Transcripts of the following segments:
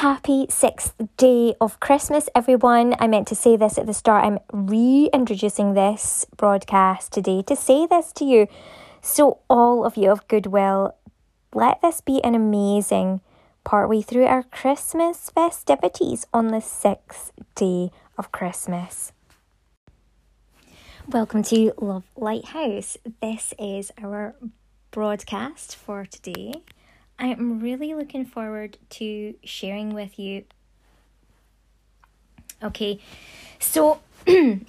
Happy sixth day of Christmas, everyone. I meant to say this at the start. I'm reintroducing this broadcast today to say this to you. So, all of you of goodwill, let this be an amazing partway through our Christmas festivities on the sixth day of Christmas. Welcome to Love Lighthouse. This is our broadcast for today. I am really looking forward to sharing with you. Okay, so I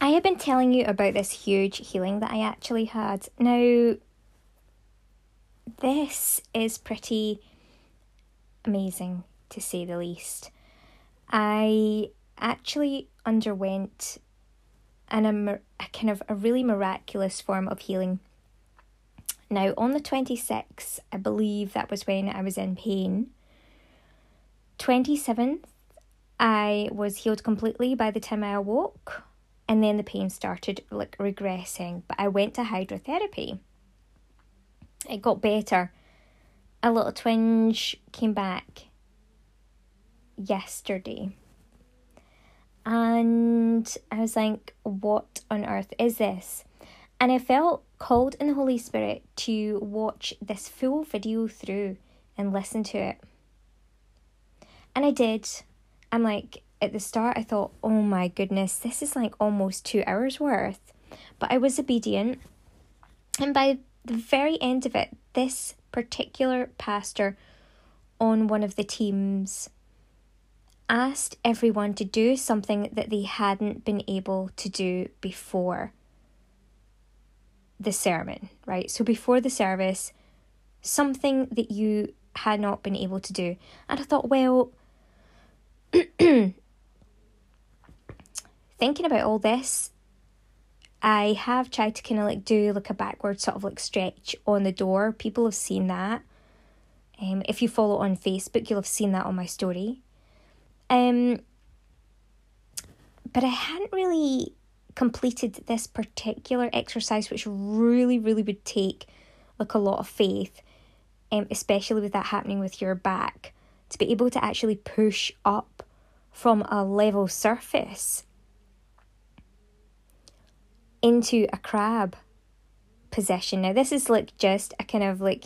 have been telling you about this huge healing that I actually had. Now, this is pretty amazing to say the least. I actually underwent an, a, a kind of a really miraculous form of healing now, on the 26th, I believe that was when I was in pain. 27th, I was healed completely by the time I awoke, and then the pain started like regressing. But I went to hydrotherapy. It got better. A little twinge came back yesterday. And I was like, what on earth is this? And I felt called in the Holy Spirit to watch this full video through and listen to it. And I did. I'm like, at the start, I thought, oh my goodness, this is like almost two hours worth. But I was obedient. And by the very end of it, this particular pastor on one of the teams asked everyone to do something that they hadn't been able to do before the sermon, right? So before the service, something that you had not been able to do. And I thought, well, thinking about all this, I have tried to kind of like do like a backward sort of like stretch on the door. People have seen that. Um, if you follow on Facebook, you'll have seen that on my story. Um, but I hadn't really completed this particular exercise, which really, really would take like a lot of faith, um, especially with that happening with your back, to be able to actually push up from a level surface into a crab position. Now, this is like just a kind of like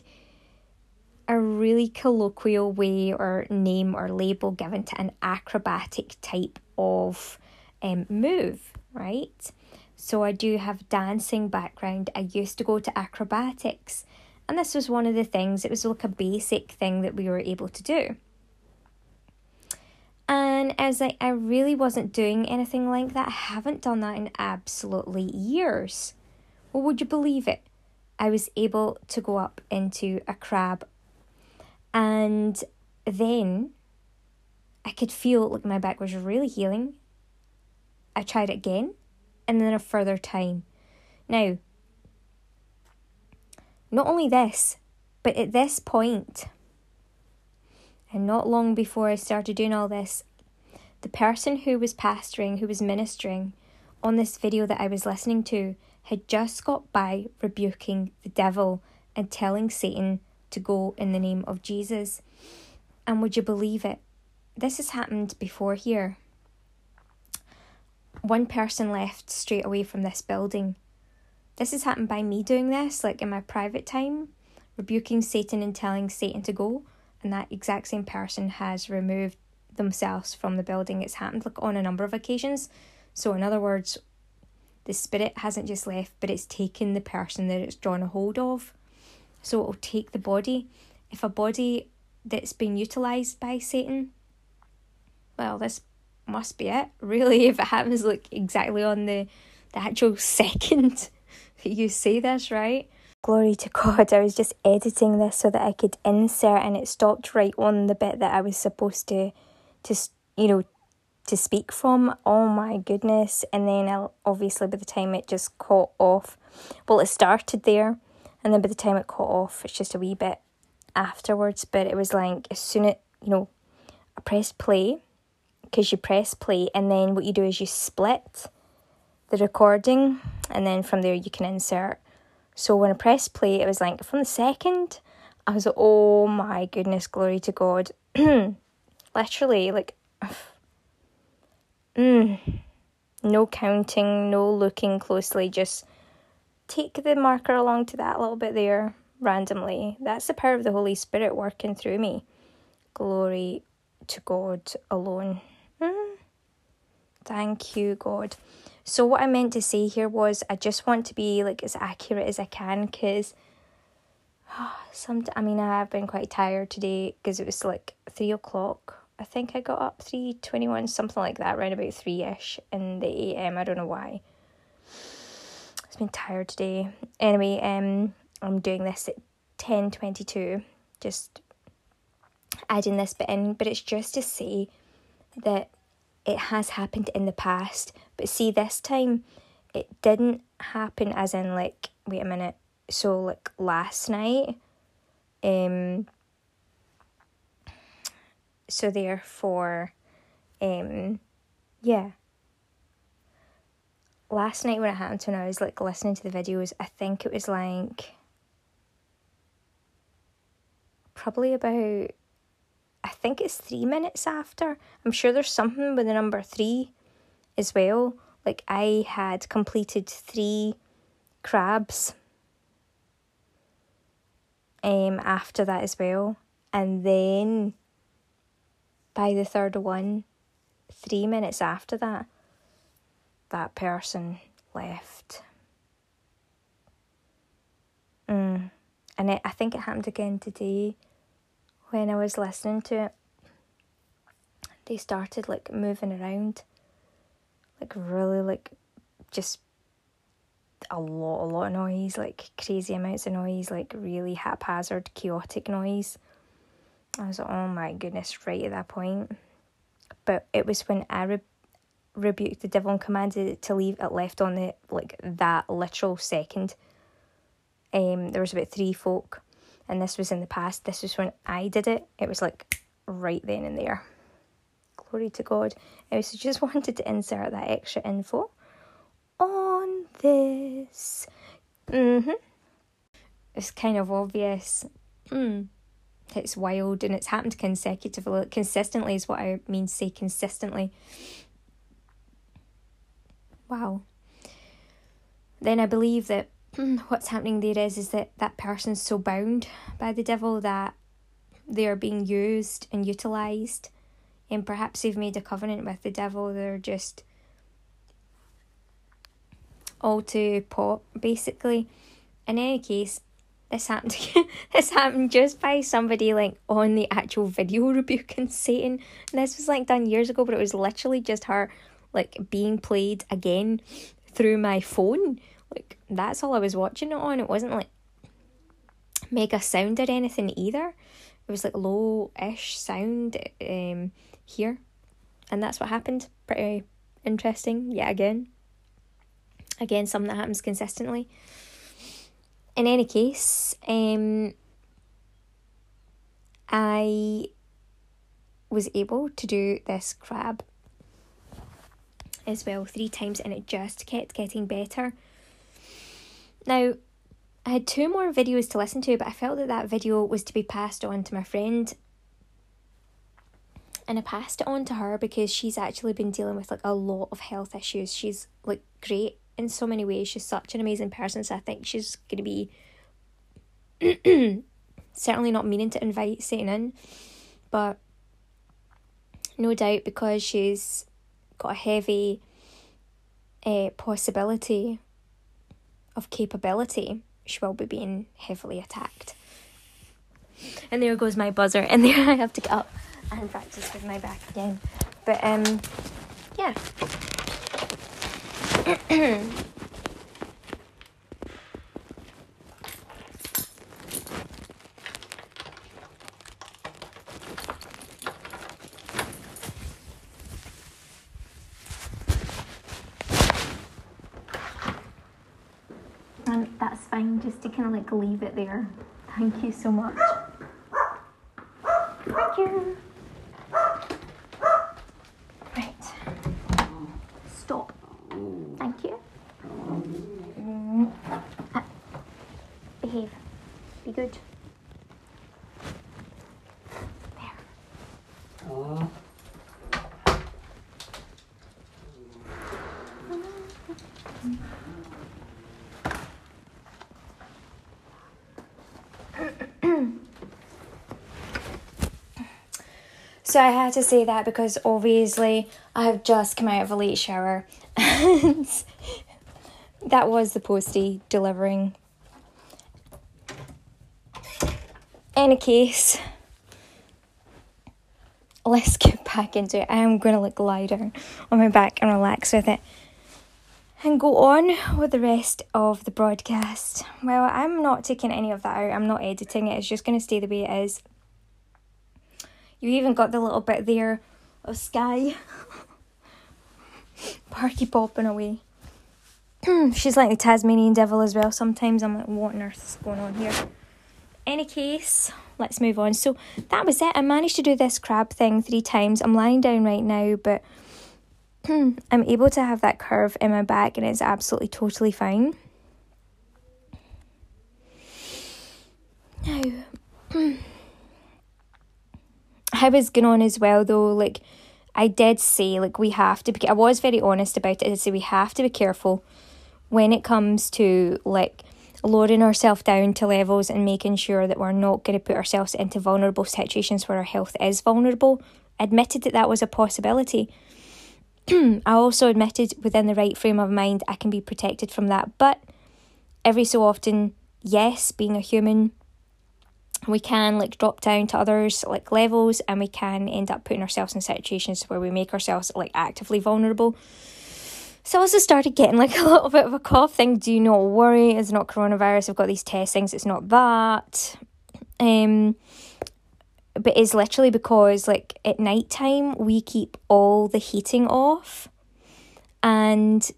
a really colloquial way or name or label given to an acrobatic type of um, move right? So I do have dancing background. I used to go to acrobatics, and this was one of the things. It was like a basic thing that we were able to do. And as I, I really wasn't doing anything like that. I haven't done that in absolutely years. Well, would you believe it? I was able to go up into a crab, and then I could feel like my back was really healing. I tried it again and then a further time. Now, not only this, but at this point, and not long before I started doing all this, the person who was pastoring, who was ministering on this video that I was listening to, had just got by rebuking the devil and telling Satan to go in the name of Jesus. And would you believe it? This has happened before here one person left straight away from this building. This has happened by me doing this, like in my private time, rebuking Satan and telling Satan to go, and that exact same person has removed themselves from the building. It's happened like on a number of occasions. So, in other words, the spirit hasn't just left, but it's taken the person that it's drawn a hold of. So, it'll take the body. If a body that's been utilized by Satan, well, this must be it, really, if it happens like exactly on the, the actual second that you say this, right? Glory to God, I was just editing this so that I could insert and it stopped right on the bit that I was supposed to, to you know, to speak from. Oh my goodness. And then I'll, obviously by the time it just caught off, well, it started there. And then by the time it caught off, it's just a wee bit afterwards. But it was like, as soon as, you know, I pressed play because you press play and then what you do is you split the recording and then from there you can insert. So when I pressed play, it was like from the second, I was like, oh my goodness, glory to God. literally like mm, no counting, no looking closely, just take the marker along to that little bit there randomly. That's the power of the Holy Spirit working through me. Glory to God alone. Mm. Thank you, God. So what I meant to say here was I just want to be like as accurate as I can because some I mean I have been quite tired today because it was like three o'clock. I think I got up three twenty one something like that, around about three ish in the a.m. I don't know why. I've been tired today. Anyway, um, I'm doing this at ten twenty two. Just adding this bit in, but it's just to say that it has happened in the past. But see, this time it didn't happen as in like wait a minute so like last night um so therefore um yeah last night when it happened when I was like listening to the videos I think it was like probably about I think it's three minutes after. I'm sure there's something with the number three as well. Like I had completed three crabs um, after that as well. And then by the third one, three minutes after that, that person left. Mm. And it, I think it happened again today when I was listening to it. They started like moving around, like really like just a lot, a lot of noise, like crazy amounts of noise, like really haphazard, chaotic noise. I was like, oh my goodness, right at that point. But it was when I re- rebuked the devil and commanded it to leave, it left on the like that literal second. Um, there was about three folk, and this was in the past. This was when I did it. It was like right then and there. Glory to God. I was just wanted to insert that extra info on this. Mm-hmm. It's kind of obvious. Mm. It's wild and it's happened consecutively. Consistently is what I mean say consistently. Wow. Then I believe that what's happening there is is that that person's so bound by the devil that they are being used and utilized and perhaps they've made a covenant with the devil they're just all to pop basically. In any case, this happened this happened just by somebody like on the actual video rebuking Satan. And this was like done years ago, but it was literally just her like being played again through my phone. Like that's all I was watching it on. It wasn't like mega sound or anything either. It was like low ish sound um here. And that's what happened. Pretty interesting, yet again. Again, something that happens consistently. In any case, um, I was able to do this crab as well three times and it just kept getting better. Now, I had two more videos to listen to, but I felt that that video was to be passed on to my friend. And I passed it on to her because she's actually been dealing with like a lot of health issues. She's like great in so many ways. She's such an amazing person, so I think she's going to be certainly not meaning to invite Satan in, but no doubt because she's got a heavy uh, possibility of capability, she will be being heavily attacked. And there goes my buzzer, and there I have to get up and practice with my back again. But um, yeah. and that's to like leave it there. Thank you so much. Thank you. Right. Stop. Thank you. Uh, behave. Be good. So I had to say that because obviously I have just come out of a late shower and that was the postie delivering. In a case, let's get back into it. I am going to lie down on my back and relax with it and go on with the rest of the broadcast. Well, I'm not taking any of that out, I'm not editing it, it's just going to stay the way it is. You even got the little bit there of sky. Parky popping away. She's like the Tasmanian devil as well. Sometimes I'm like, what on earth is going on here? Any case, let's move on. So that was it. I managed to do this crab thing three times. I'm lying down right now, but I'm able to have that curve in my back and it's absolutely totally fine. Now, I was going on as well though, like I did say, like we have to be, I was very honest about it. I say we have to be careful when it comes to like lowering ourselves down to levels and making sure that we're not going to put ourselves into vulnerable situations where our health is vulnerable. Admitted that that was a possibility I also admitted within the right frame of mind I can be protected from that, but every so often, yes, being a human, we can like drop down to others like levels and we can end up putting ourselves in situations where we make ourselves like actively vulnerable. So I also started getting like a little bit of a cough thing. Do not worry, it's not coronavirus. I've got these testings, it's not that. Um but it's literally because like at night time we keep all the heating off and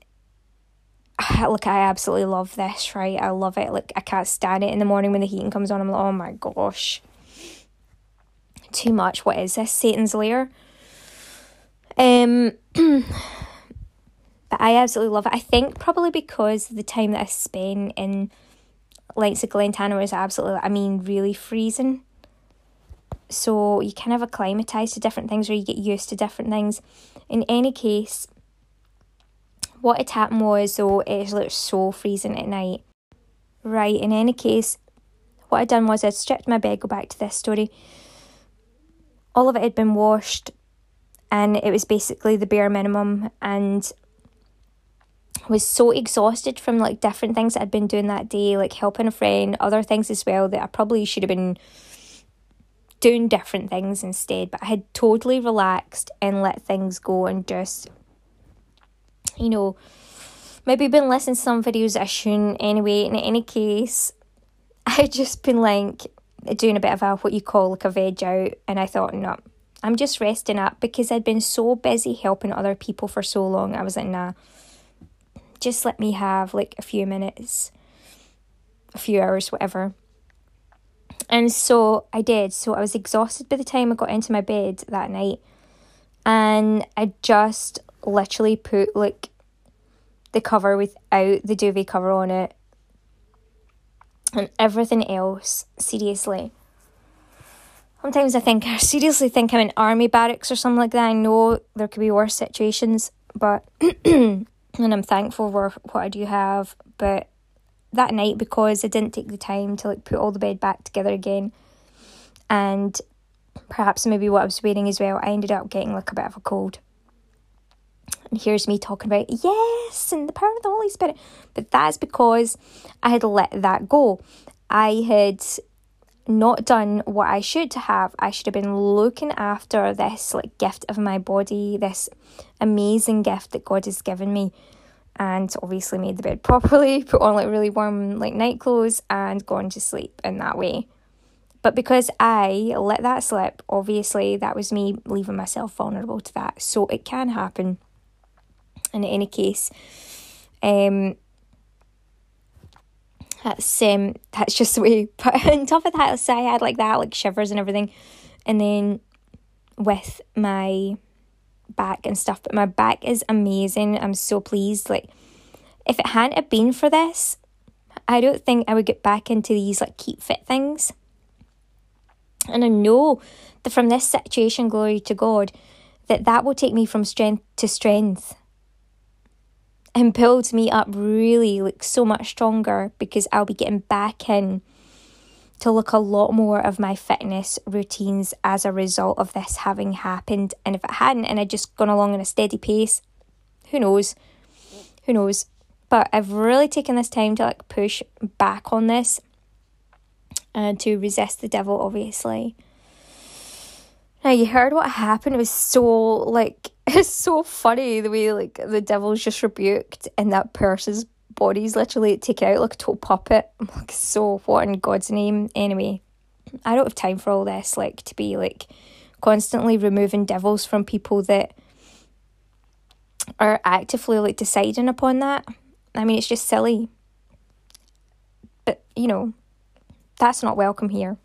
look I absolutely love this right? I love it. Like I can't stand it in the morning when the heating comes on. I'm like oh my gosh. Too much. What is this? Satan's lair? Um but I absolutely love it. I think probably because the time that I spent in Lights of Glentana was absolutely I mean really freezing. So you kind of acclimatise to different things or you get used to different things. In any case, what had happened was though it looked so freezing at night. Right, in any case, what I'd done was I'd stripped my bed, go back to this story. All of it had been washed and it was basically the bare minimum and was so exhausted from like different things that I'd been doing that day, like helping a friend, other things as well that I probably should have been doing different things instead. But I had totally relaxed and let things go and just, you know, maybe been listening to some videos I shouldn't anyway. In any case, I just been like doing a bit of a what you call like a veg out, and I thought, no, I'm just resting up because I'd been so busy helping other people for so long. I was like, nah, just let me have like a few minutes, a few hours, whatever. And so I did. So I was exhausted by the time I got into my bed that night. And I just literally put like the cover without the duvet cover on it. And everything else, seriously. Sometimes I think, I seriously think I'm in army barracks or something like that. I know there could be worse situations, but, and I'm thankful for what I do have, but that night because I didn't take the time to like put all the bed back together again. And perhaps maybe what I was wearing as well, I ended up getting like a bit of a cold. And here's me talking about yes and the power of the Holy Spirit. But that's because I had let that go. I had not done what I should have. I should have been looking after this like gift of my body, this amazing gift that God has given me and obviously made the bed properly, put on like really warm like night clothes and gone to sleep in that way. But because I let that slip, obviously that was me leaving myself vulnerable to that. So it can happen. In any case, um that's um that's just the way but on top of that so I had like that, like shivers and everything. And then with my back and stuff, but my back is amazing. I'm so pleased. Like, if it hadn't have been for this, I don't think I would get back into these like keep fit things. And I know that from this situation, glory to God, that that will take me from strength to strength and build me up really like so much stronger because I'll be getting back in to look a lot more of my fitness routines as a result of this having happened. And if it hadn't, and I'd just gone along in a steady pace, who knows? Who knows? But I've really taken this time to like push back on this and to resist the devil, obviously. Now you heard what happened. It was so like it's so funny the way like the devil's just rebuked and that person's body's literally taken out like a total puppet. I'm like, so what in God's name? Anyway, I don't have time for all this, like to be like constantly removing devils from people that are actively like deciding upon that. I mean, it's just silly. But, you know, that's not welcome here.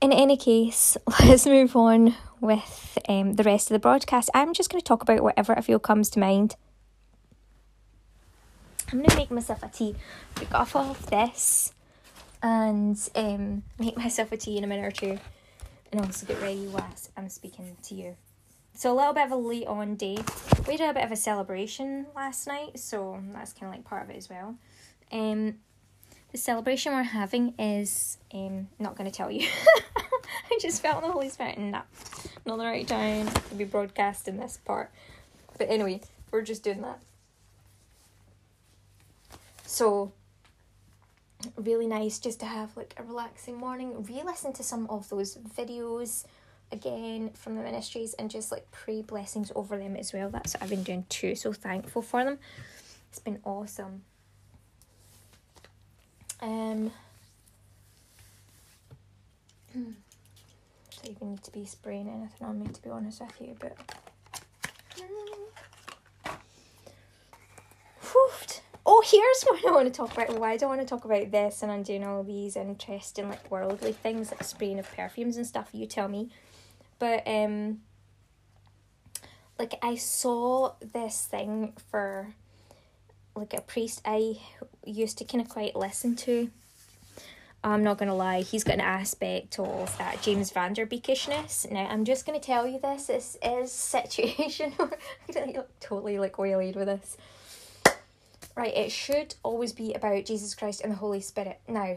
In any case, let's move on with um, the rest of the broadcast. I'm just going to talk about whatever I feel comes to mind. I'm going to make myself a tea, pick off of this, and um, make myself a tea in a minute or two, and also get ready whilst I'm speaking to you. So a little bit of a late on day. We did a bit of a celebration last night, so that's kind of like part of it as well. Um, the celebration we're having is um not going to tell you. I just felt the Holy Spirit, and nah, not the right time to be broadcasting this part. But anyway, we're just doing that. So really nice just to have like a relaxing morning. Re-listen to some of those videos again from the ministries and just like pray blessings over them as well. That's what I've been doing too. So thankful for them. It's been awesome. Um don't even need to be spraying anything on me to be honest with you, but Oh, here's what I want to talk about. Why I do I want to talk about this and I'm doing all these interesting like worldly things like spraying of perfumes and stuff? You tell me. But um like I saw this thing for like a priest I used to kind of quite listen to. I'm not gonna lie, he's got an aspect of that James Van Der Beekishness. Now I'm just gonna tell you this. This is situation where totally like waylaid with this. Right, it should always be about Jesus Christ and the Holy Spirit. Now,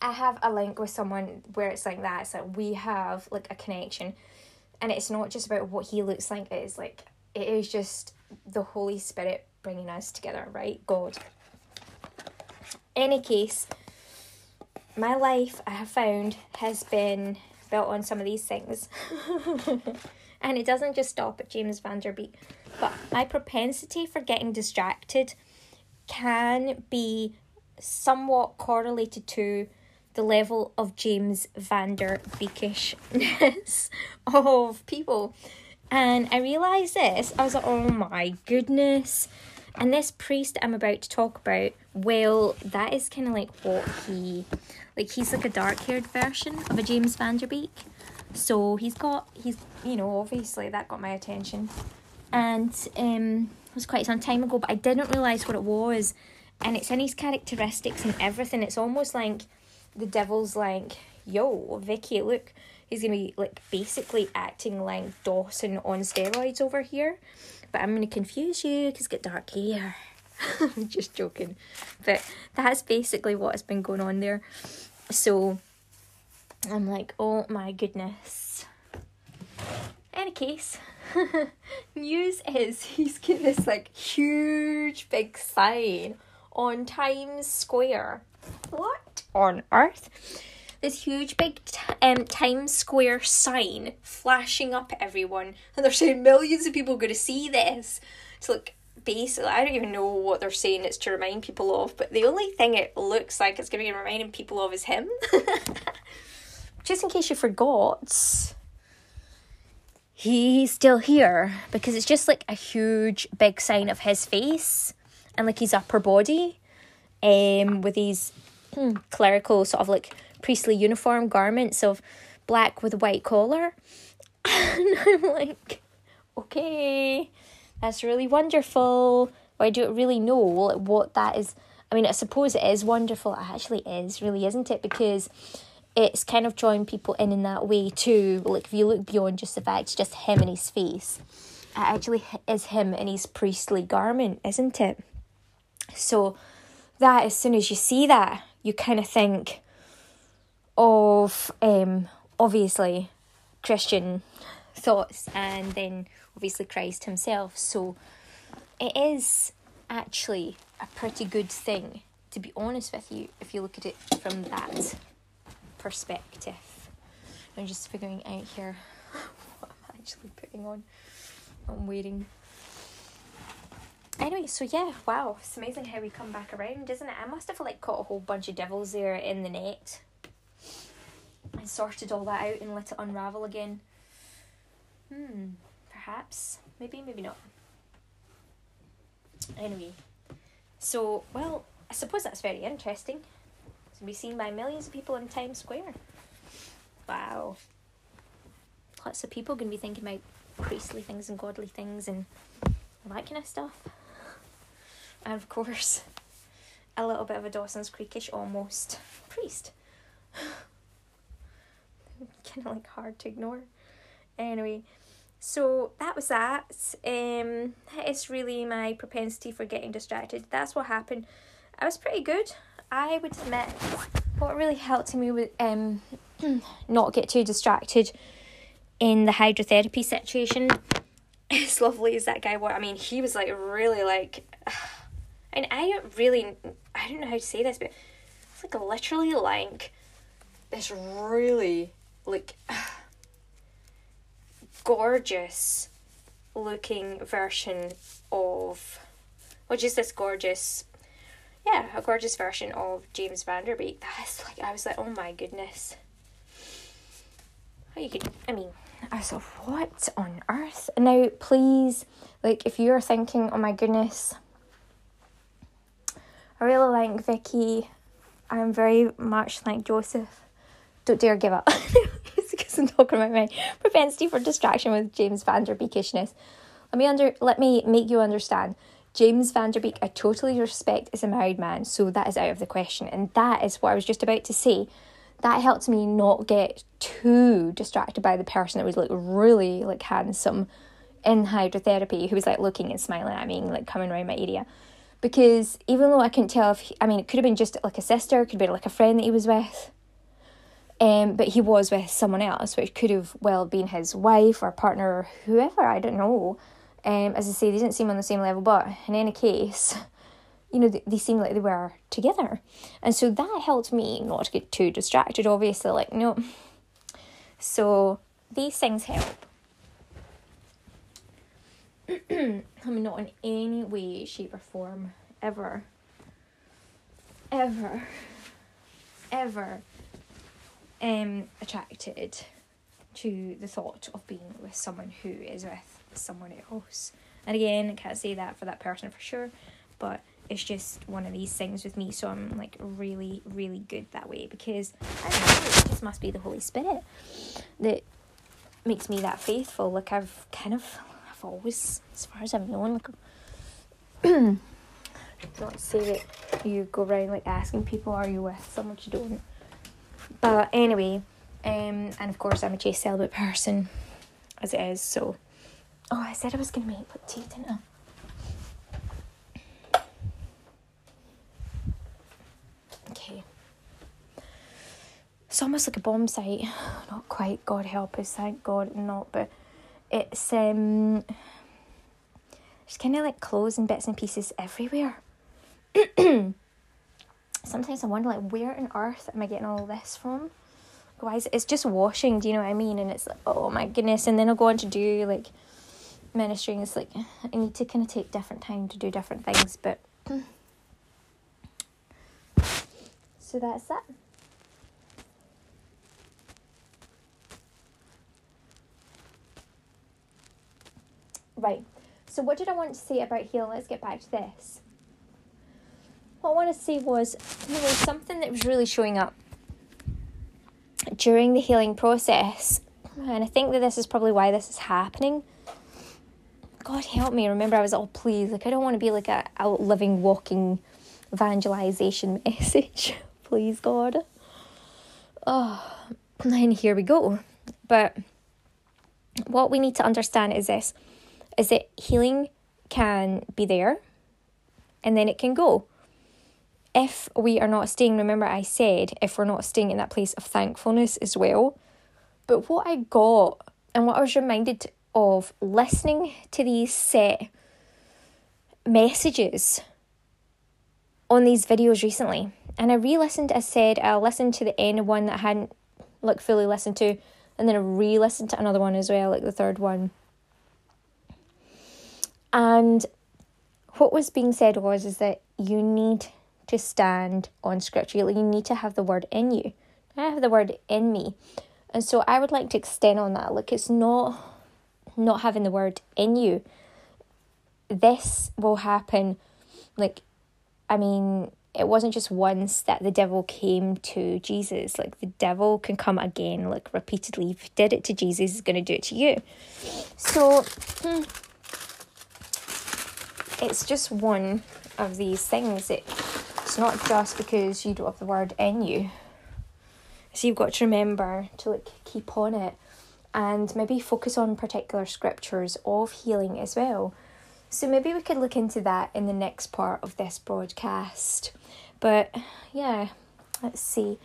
I have a link with someone where it's like that. It's like we have like a connection, and it's not just about what he looks like. It is like it is just the Holy Spirit bringing us together, right? God. Any case, my life I have found has been built on some of these things. and it doesn't just stop at James Van Der Beek, but my propensity for getting distracted can be somewhat correlated to the level of James Vanderbeekishness of people. And I realised this, I was like, oh my goodness. And this priest I'm about to talk about, well, that is kind of like what he, like he's like a dark haired version of a James Van Der Beek. So he's got, he's, you know, obviously that got my attention. And um, it was quite some time ago, but I didn't realise what it was. And it's in his characteristics and everything. It's almost like the devil's like, yo, Vikkie, look, he's gonna be like basically acting like Dawson on steroids over here. But I'm gonna confuse you because get dark hair. I'm just joking. But that's basically what has been going on there. So I'm like, oh my goodness. Any case, news is he's got this like huge big sign on Times Square. What on earth? This huge big um Times Square sign flashing up at everyone, and they're saying millions of people are going to see this. It's like basically, I don't even know what they're saying it's to remind people of, but the only thing it looks like it's going to be reminding people of is him. Just in case you forgot, he's still here because it's just like a huge big sign of his face and like his upper body um with these hmm, clerical sort of like priestly uniform garments of black with white collar. And i'm like okay that's really wonderful. But i don't really know what that is? I mean i suppose it is wonderful. It actually is really isn't it? Because it's kind of drawing people in in that way too. Like if you look beyond just the fact it's just him and his face, it actually is him in his priestly garment, isn't it? So that as soon as you see that, you kind of think of um, obviously Christian thoughts and then obviously Christ himself. So it is actually a pretty good thing, to be honest with you, if you look at it from that perspective. I'm just figuring out here what I'm actually putting on. I'm waiting. Anyway, so yeah, wow, it's amazing how we come back around, isn't it? I must have like caught a whole bunch of devils there in the net and sorted all that out and let it unravel again. Hmm, perhaps. Maybe, maybe not. Anyway, so, well, I suppose that's very interesting. It's to be seen by millions of people in Times Square. Wow. Lots of people going to be thinking about priestly things and godly things and that kind of stuff. And of course, a little bit of a Dawson's Creekish almost priest. kind of like hard to ignore. Anyway, so that was that. Um, it's really my propensity for getting distracted. That's what happened. I was pretty good. I would admit what really helped me with um not get too distracted in the hydrotherapy situation. As lovely as that guy was, I mean, he was like really like, and I really, I don't know how to say this, but it's like literally like this really like gorgeous looking version of well just this gorgeous yeah a gorgeous version of james van der beek that's like i was like oh my goodness. How you could i mean i was like what on earth? Now please like if you're thinking oh my goodness. I really like vikkie. I'm very much like joseph. Don't dare give up I'm talking about my propensity for distraction with James Van Der Beekishness. Let me under let me make you understand. James Van Der Beek, I totally respect as a married man, so that is out of the question. And that is what I was just about to say. That helped me not get too distracted by the person that was like really like handsome in hydrotherapy who was like looking and smiling at me and like coming around my area. Because even though I couldn't tell if he, I mean it could have been just like a sister, could have been like a friend that he was with um, but he was with someone else, which could have well been his wife or partner or whoever, I don't know. Um, as I say, they didn't seem on the same level, but in any case, you know, they, they seemed like they were together. And so that helped me not to get too distracted, obviously, like, no. So these things help. I mean, not in any way, shape, or form, ever, ever, ever um, attracted to the thought of being with someone who is with someone else. And again, I can't say that for that person for sure, but it's just one of these things with me. So I'm like really, really good that way because I don't know, it just must be the Holy Spirit that makes me that faithful. Like I've kind of, I've always, as far as I've known, like, not say that you go around like asking people, are you with someone you don't but anyway, um, and of course I'm a chaste celibate person, as it is. So, oh, I said I was gonna make put tea, didn't I? Okay. It's almost like a bomb site. Not quite. God help us. Thank God, not. But it's um. There's kind of like clothes and bits and pieces everywhere. sometimes I wonder like where on earth am I getting all this from? Guys, it's just washing, do you know what I mean? And it's like, oh my goodness, and then I'll go on to do like ministry and it's like I need to kind of take different time to do different things, but so that's that. Right. So what did I want to say about healing? Let's get back to this what I want to say was, you know, something that was really showing up during the healing process, and I think that this is probably why this is happening. God help me. Remember, I was all oh, please, like I don't want to be like a, a living, walking evangelization message. please, God. Oh, and here we go. But what we need to understand is this: is that healing can be there, and then it can go if we are not staying, remember I said if we're not staying in that place of thankfulness as well. But what I got and what I was reminded of listening to these set messages on these videos recently. And I re listened, I said I listened to the end one that I hadn't like fully listened to, and then I re listened to another one as well, like the third one. And what was being said was is that you need to stand on scripture. You need to have the word in you. I have the word in me. And so I would like to extend on that. Like it's not not having the word in you. This will happen like I mean, it wasn't just once that the devil came to Jesus. Like the devil can come again, like repeatedly. If he did it to Jesus, he's going to do it to you. So hmm, it's just one of these things. It, it's not just because you don't have the word in you. So you've got to remember to like keep on it and maybe focus on particular scriptures of healing as well. So maybe we could look into that in the next part of this broadcast. But yeah, let's see.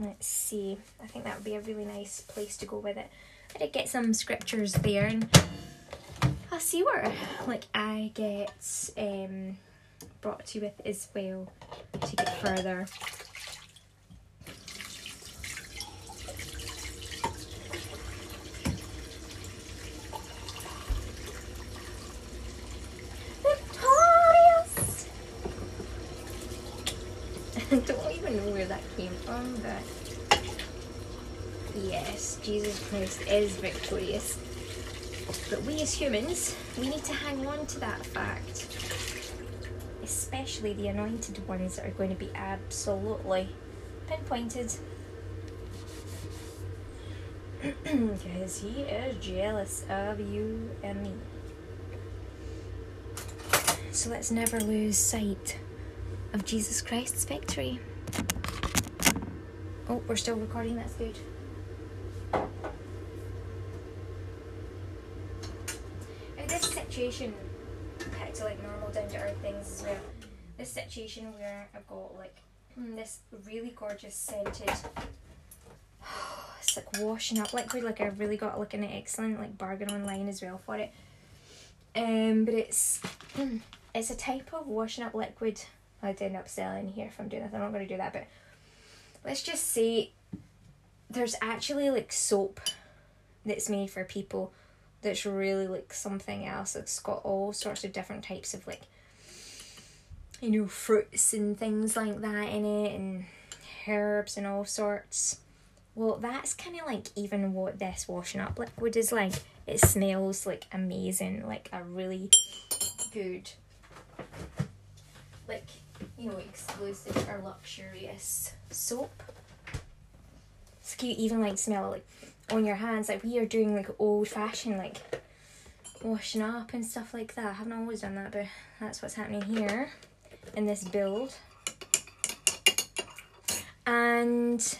Let's see. I think that would be a really nice place to go with it. I did get some scriptures there and See where like I get um brought to you with as well to get further. Victorious! I don't even know where that came from, but yes, Jesus Christ is victorious. But we as humans, we need to hang on to that fact. Especially the anointed ones that are going to be absolutely pinpointed. Because he is jealous of you and me. So let's never lose sight of Jesus Christ's victory. Oh, we're still recording, that's good. In this situation, back to like normal down to earth things as well. This situation where I've got like hmm, this really gorgeous scented it's like washing up liquid like I've really got like an excellent like bargain online as well for it um but it's it's a type of washing up liquid I'd end up selling here if I'm doing this I'm not going to do that, but let's just say there's actually like soap that's made for people that's really like something else. It's got all sorts of different types of like, you know, fruits and things like that in it, and herbs and all sorts. Well, that's kind of like even what this washing up liquid is like. It smells like amazing, like a really good, like you know, exclusive or luxurious soap. So you even like smell like on your hands. Like we are doing like old fashioned like washing up and stuff like that. I haven't always done that, but that's what's happening here in this build. And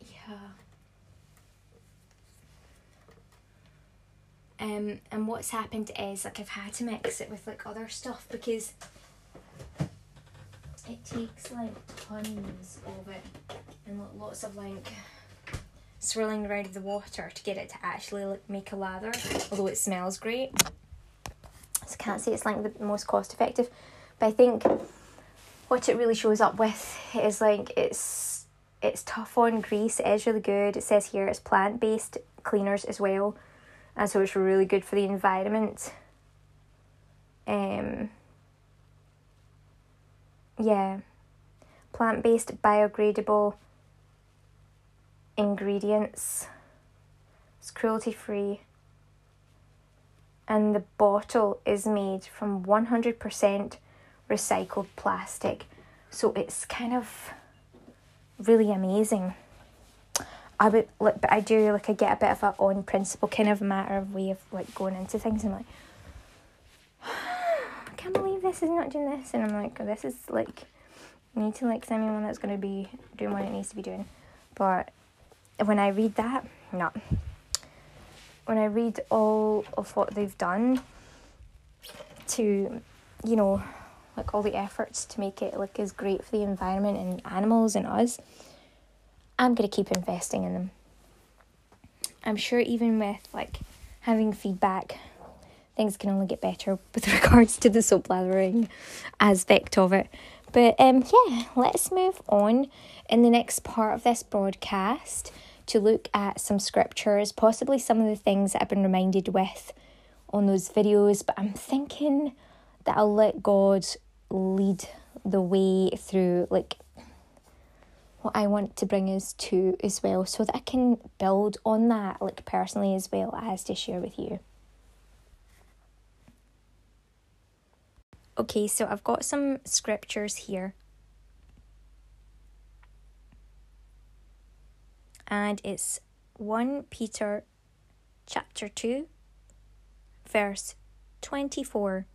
yeah. Um, and what's happened is like I've had to mix it with like other stuff because it takes like tons of it and lots of like swirling around the water to get it to actually like make a lather although it smells great. So I can't say it's like the most cost effective but I think what it really shows up with is like it's it's tough on grease. It is really good. It says here it's plant based cleaners as well and so it's really good for the environment. Um, yeah, plant based, biodegradable ingredients. It's cruelty free. And the bottle is made from 100% recycled plastic. So it's kind of really amazing. I would like, but I do like I get a bit of a on principle kind of matter of way of like going into things and like, I can't believe this is not doing this, and I'm like, this is like, you need to like send me one that's gonna be doing what it needs to be doing, but when I read that, no. when I read all of what they've done to, you know, like all the efforts to make it look as great for the environment and animals and us, I'm gonna keep investing in them. I'm sure even with like having feedback, things can only get better with regards to the soap lathering aspect of it. But um yeah, let's move on in the next part of this broadcast to look at some scriptures, possibly some of the things that I've been reminded with on those videos, but I'm thinking that I'll let God lead the way through like what I want to bring us to as well so that I can build on that like personally as well as to share with you. Okay, so I've got some scriptures here. And it's 1 Peter chapter 2 verse 24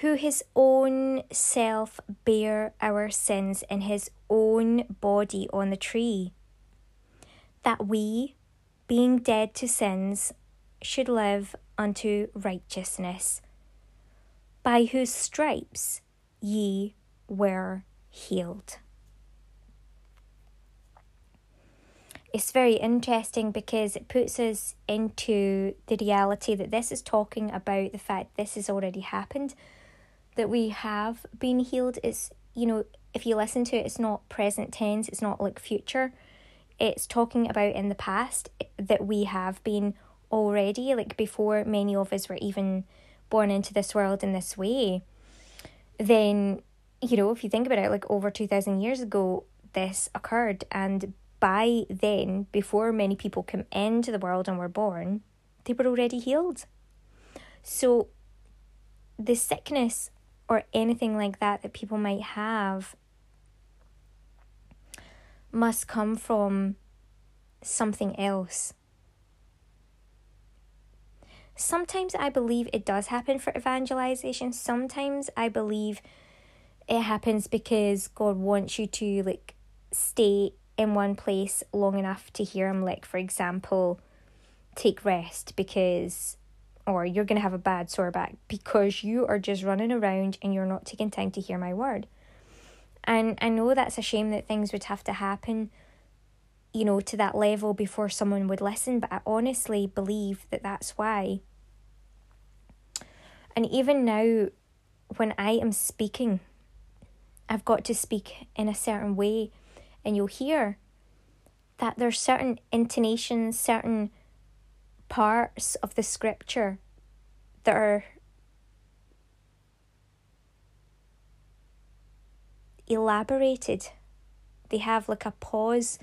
who his own self bare our sins in his own body on the tree, that we, being dead to sins, should live unto righteousness, by whose stripes ye were healed. It's very interesting because it puts us into the reality that this is talking about the fact this has already happened that we have been healed It's, you know, if you listen to it, it's not present tense, it's not like future. It's talking about in the past that we have been already, like before many of us were even born into this world in this way. Then, you know, if you think about it, like over 2,000 years ago, this occurred. And by then, before many people came into the world and were born, they were already healed. So, the sickness or anything like that that people might have must come from something else. Sometimes I believe it does happen for evangelization. Sometimes I believe it happens because God wants you to like stay in one place long enough to hear him like for example take rest because or you're going to have a bad sore back because you are just running around and you're not taking time to hear my word. And I know that's a shame that things would have to happen, you know, to that level before someone would listen, but I honestly believe that that's why. And even now, when I am speaking, I've got to speak in a certain way, and you'll hear that there's certain intonations, certain parts of the scripture that are elaborated. They have like a pause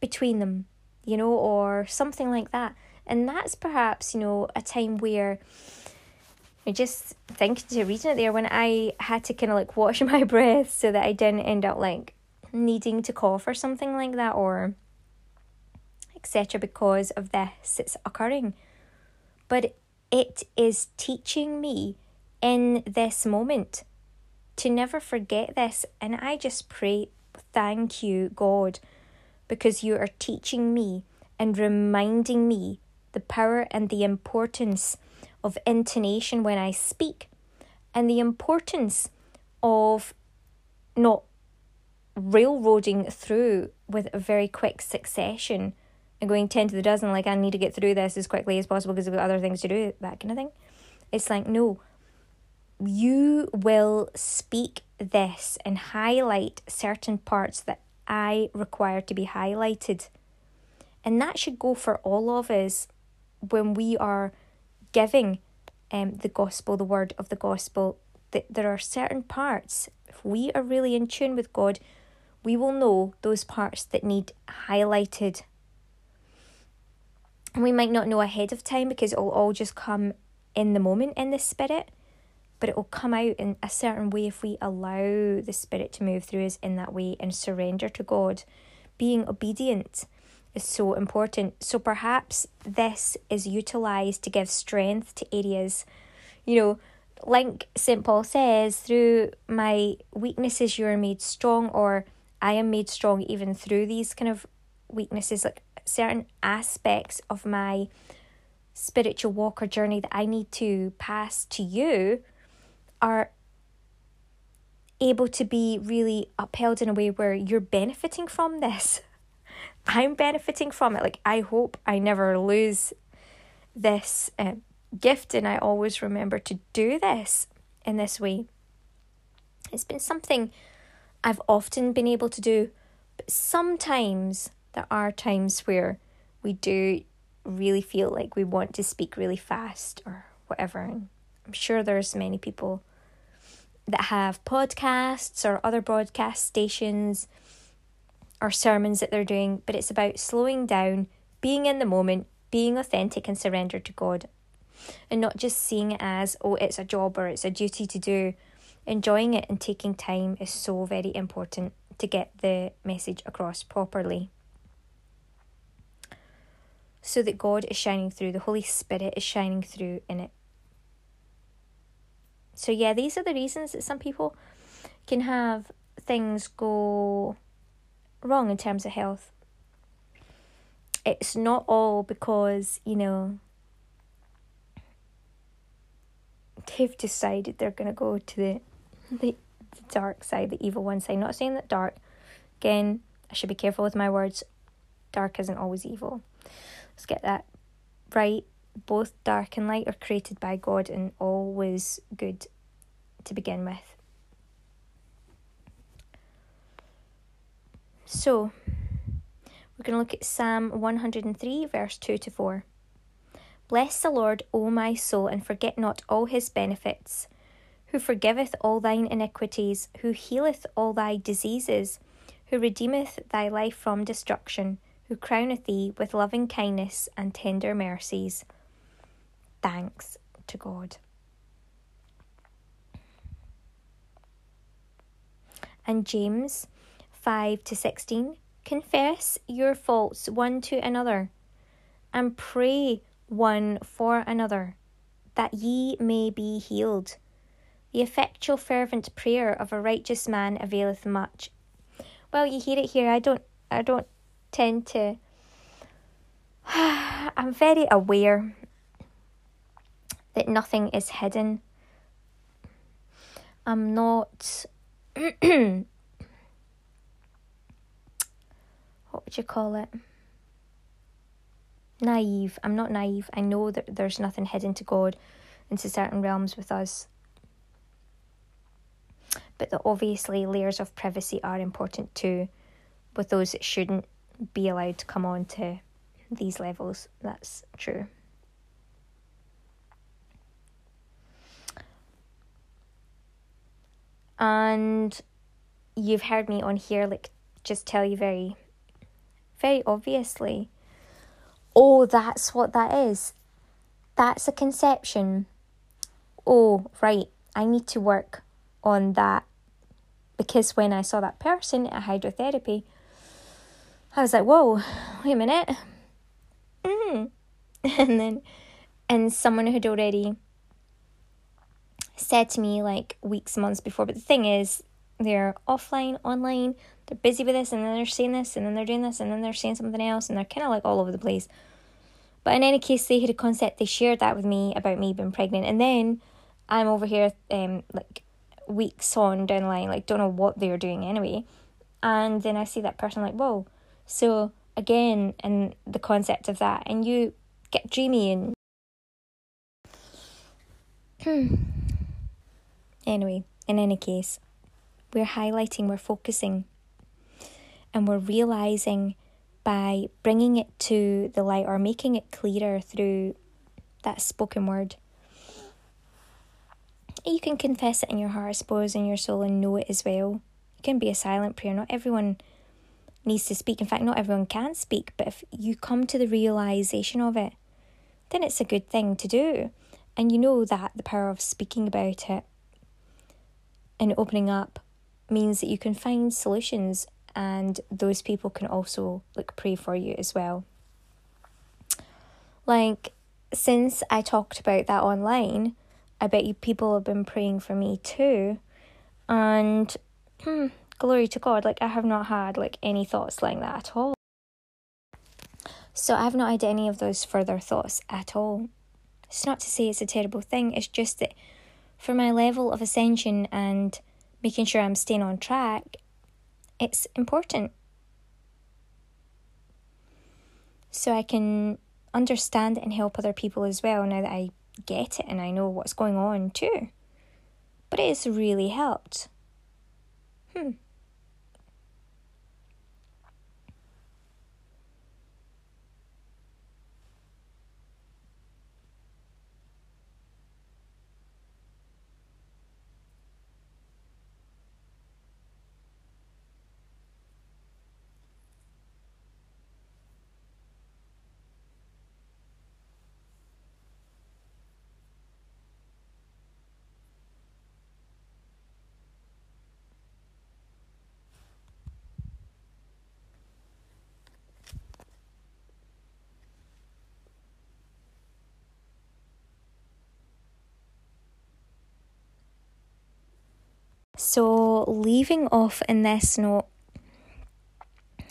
between them, you know, or something like that. And that's perhaps, you know, a time where I just thinking to reading it there when I had to kind of like watch my breath so that I didn't end up like needing to cough or something like that or etc., because of this it's occurring. But it is teaching me in this moment to never forget this. And I just pray, thank you, God, because you are teaching me and reminding me the power and the importance of intonation when I speak and the importance of not railroading through with a very quick succession and going 10 to the dozen, like, I need to get through this as quickly as possible because I've got other things to do, that kind of thing. It's like, no, you will speak this and highlight certain parts that I require to be highlighted. And that should go for all of us when we are giving um, the gospel, the word of the gospel, that there are certain parts, if we are really in tune with God, we will know those parts that need highlighted and we might not know ahead of time because it'll all just come in the moment in the spirit, but it will come out in a certain way if we allow the spirit to move through us in that way and surrender to God. Being obedient is so important. So perhaps this is utilized to give strength to areas, you know, like St. Paul says, through my weaknesses, you are made strong, or I am made strong even through these kind of weaknesses. Like certain aspects of my spiritual walk or journey that I need to pass to you are able to be really upheld in a way where you're benefiting from this. I'm benefiting from it. Like, I hope I never lose this uh, gift and I always remember to do this in this way. It's been something I've often been able to do, but sometimes there are times where we do really feel like we want to speak really fast or whatever. And I'm sure there's many people that have podcasts or other broadcast stations or sermons that they're doing, but it's about slowing down, being in the moment, being authentic and surrendered to God, and not just seeing it as, oh, it's a job or it's a duty to do. Enjoying it and taking time is so very important to get the message across properly. So that God is shining through, the Holy Spirit is shining through in it. So, yeah, these are the reasons that some people can have things go wrong in terms of health. It's not all because, you know, they've decided they're going to go to the, the, the dark side, the evil one side. Not saying that dark, again, I should be careful with my words. Dark isn't always evil. Let's get that right both dark and light are created by God and always good to begin with. So, we're going to look at Psalm 103, verse 2 to 4. Bless the Lord, O my soul, and forget not all his benefits, who forgiveth all thine iniquities, who healeth all thy diseases, who redeemeth thy life from destruction, who crowneth thee with loving kindness and tender mercies thanks to God. And James 5 to 16 confess your faults one to another and pray one for another that ye may be healed. The effectual fervent prayer of a righteous man availeth much. Well, you hear it here. I don't I don't tend to I'm very aware that nothing is hidden. I'm not. what you call it? Naive. I'm not naive. I know that there's nothing hidden to God into certain realms with us. But that obviously layers of privacy are important too, with those that shouldn't be allowed to come on to these levels. That's true. and you've heard me on here like just tell you very very obviously oh that's what that is that's a conception oh right i need to work on that because when i saw that person at hydrotherapy i was like whoa wait a minute mm. and then and someone had already said to me like weeks, months before. But the thing is, they're offline, online, they're busy with this, and then they're saying this, and then they're doing this, and then they're saying something else, and they're kind of like all over the place. But in any case, they had a concept, they shared that with me about me being pregnant, and then I'm over here, um, like weeks on down the line, like don't know what they're doing anyway. And then I see that person like, whoa. So again, and the concept of that, and you get dreamy and. Hmm. Anyway, in any case, we're highlighting, we're focusing, and we're realizing by bringing it to the light or making it clearer through that spoken word. You can confess it in your heart, I suppose, in your soul, and know it as well. It can be a silent prayer. Not everyone needs to speak. In fact, not everyone can speak, but if you come to the realization of it, then it's a good thing to do. And you know that the power of speaking about it and opening up means that you can find solutions and those people can also like pray for you as well. Like since I talked about that online, I bet you people have been praying for me too. And hmm, glory to God, like I have not had like any thoughts like that at all. So I've not had any of those further thoughts at all. It's not to say it's a terrible thing, it's just that for my level of ascension and making sure I'm staying on track, it's important. So I can understand it and help other people as well now that I get it and I know what's going on too. But it's really helped. Hmm. So, leaving off in this note,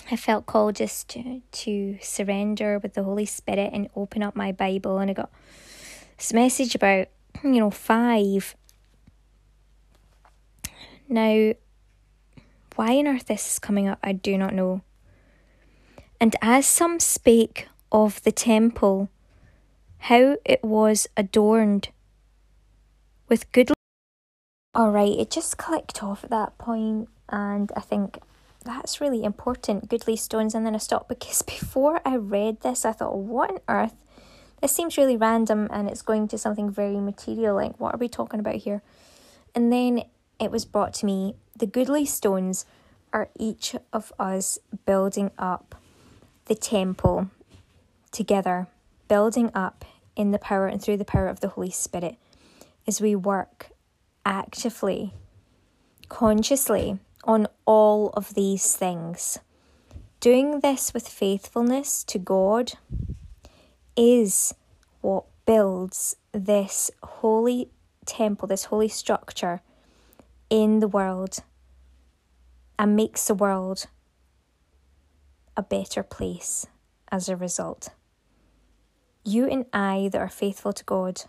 I felt called just to, to surrender with the Holy Spirit and open up my Bible. And I got this message about, you know, five. Now, why on earth this is coming up, I do not know. And as some spake of the temple, how it was adorned with goodly Alright, it just clicked off at that point, and I think that's really important, goodly stones, and then I stopped because before I read this, I thought, what on earth? This seems really random and it's going to something very material, like what are we talking about here? And then it was brought to me the goodly stones are each of us building up the temple together, building up in the power and through the power of the Holy Spirit as we work actively, consciously on all of these things. Doing this with faithfulness to God is what builds this holy temple, this holy structure in the world and makes the world a better place as a result. You and I that are faithful to God,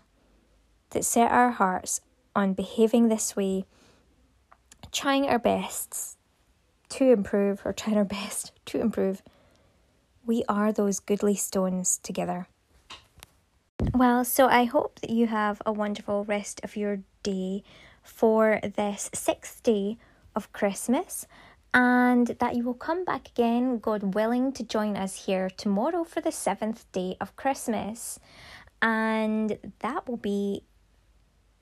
that set our hearts on behaving this way, trying our best to improve, or trying our best to improve, we are those goodly stones together. Well, so I hope that you have a wonderful rest of your day for this sixth day of Christmas and that you will come back again, God willing, to join us here tomorrow for the seventh day of Christmas. And that will be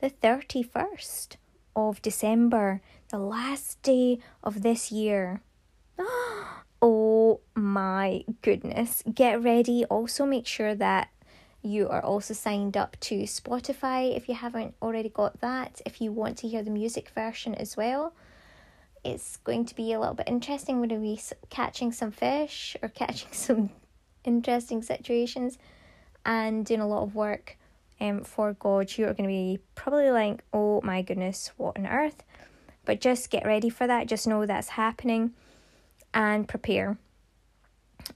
the 31st of December, the last day of this year. oh my goodness. Get ready. Also, make sure that you are also signed up to Spotify if you haven't already got that. If you want to hear the music version as well, it's going to be a little bit interesting. We're going to be catching some fish or catching some interesting situations and doing a lot of work um, for God, you are going to be probably like, oh my goodness, what on earth? But just get ready for that. Just know that's happening and prepare.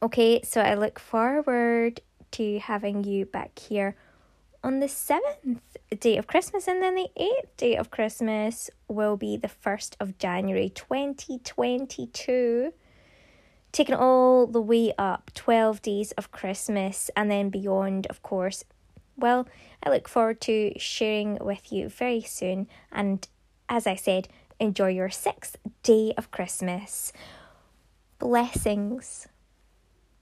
Okay, so I look forward to having you back here on the seventh day of Christmas, and then the eighth day of Christmas will be the first of January 2022. Taking all the way up 12 days of Christmas and then beyond, of course, well, I look forward to sharing with you very soon. And as I said, enjoy your sixth day of Christmas. Blessings.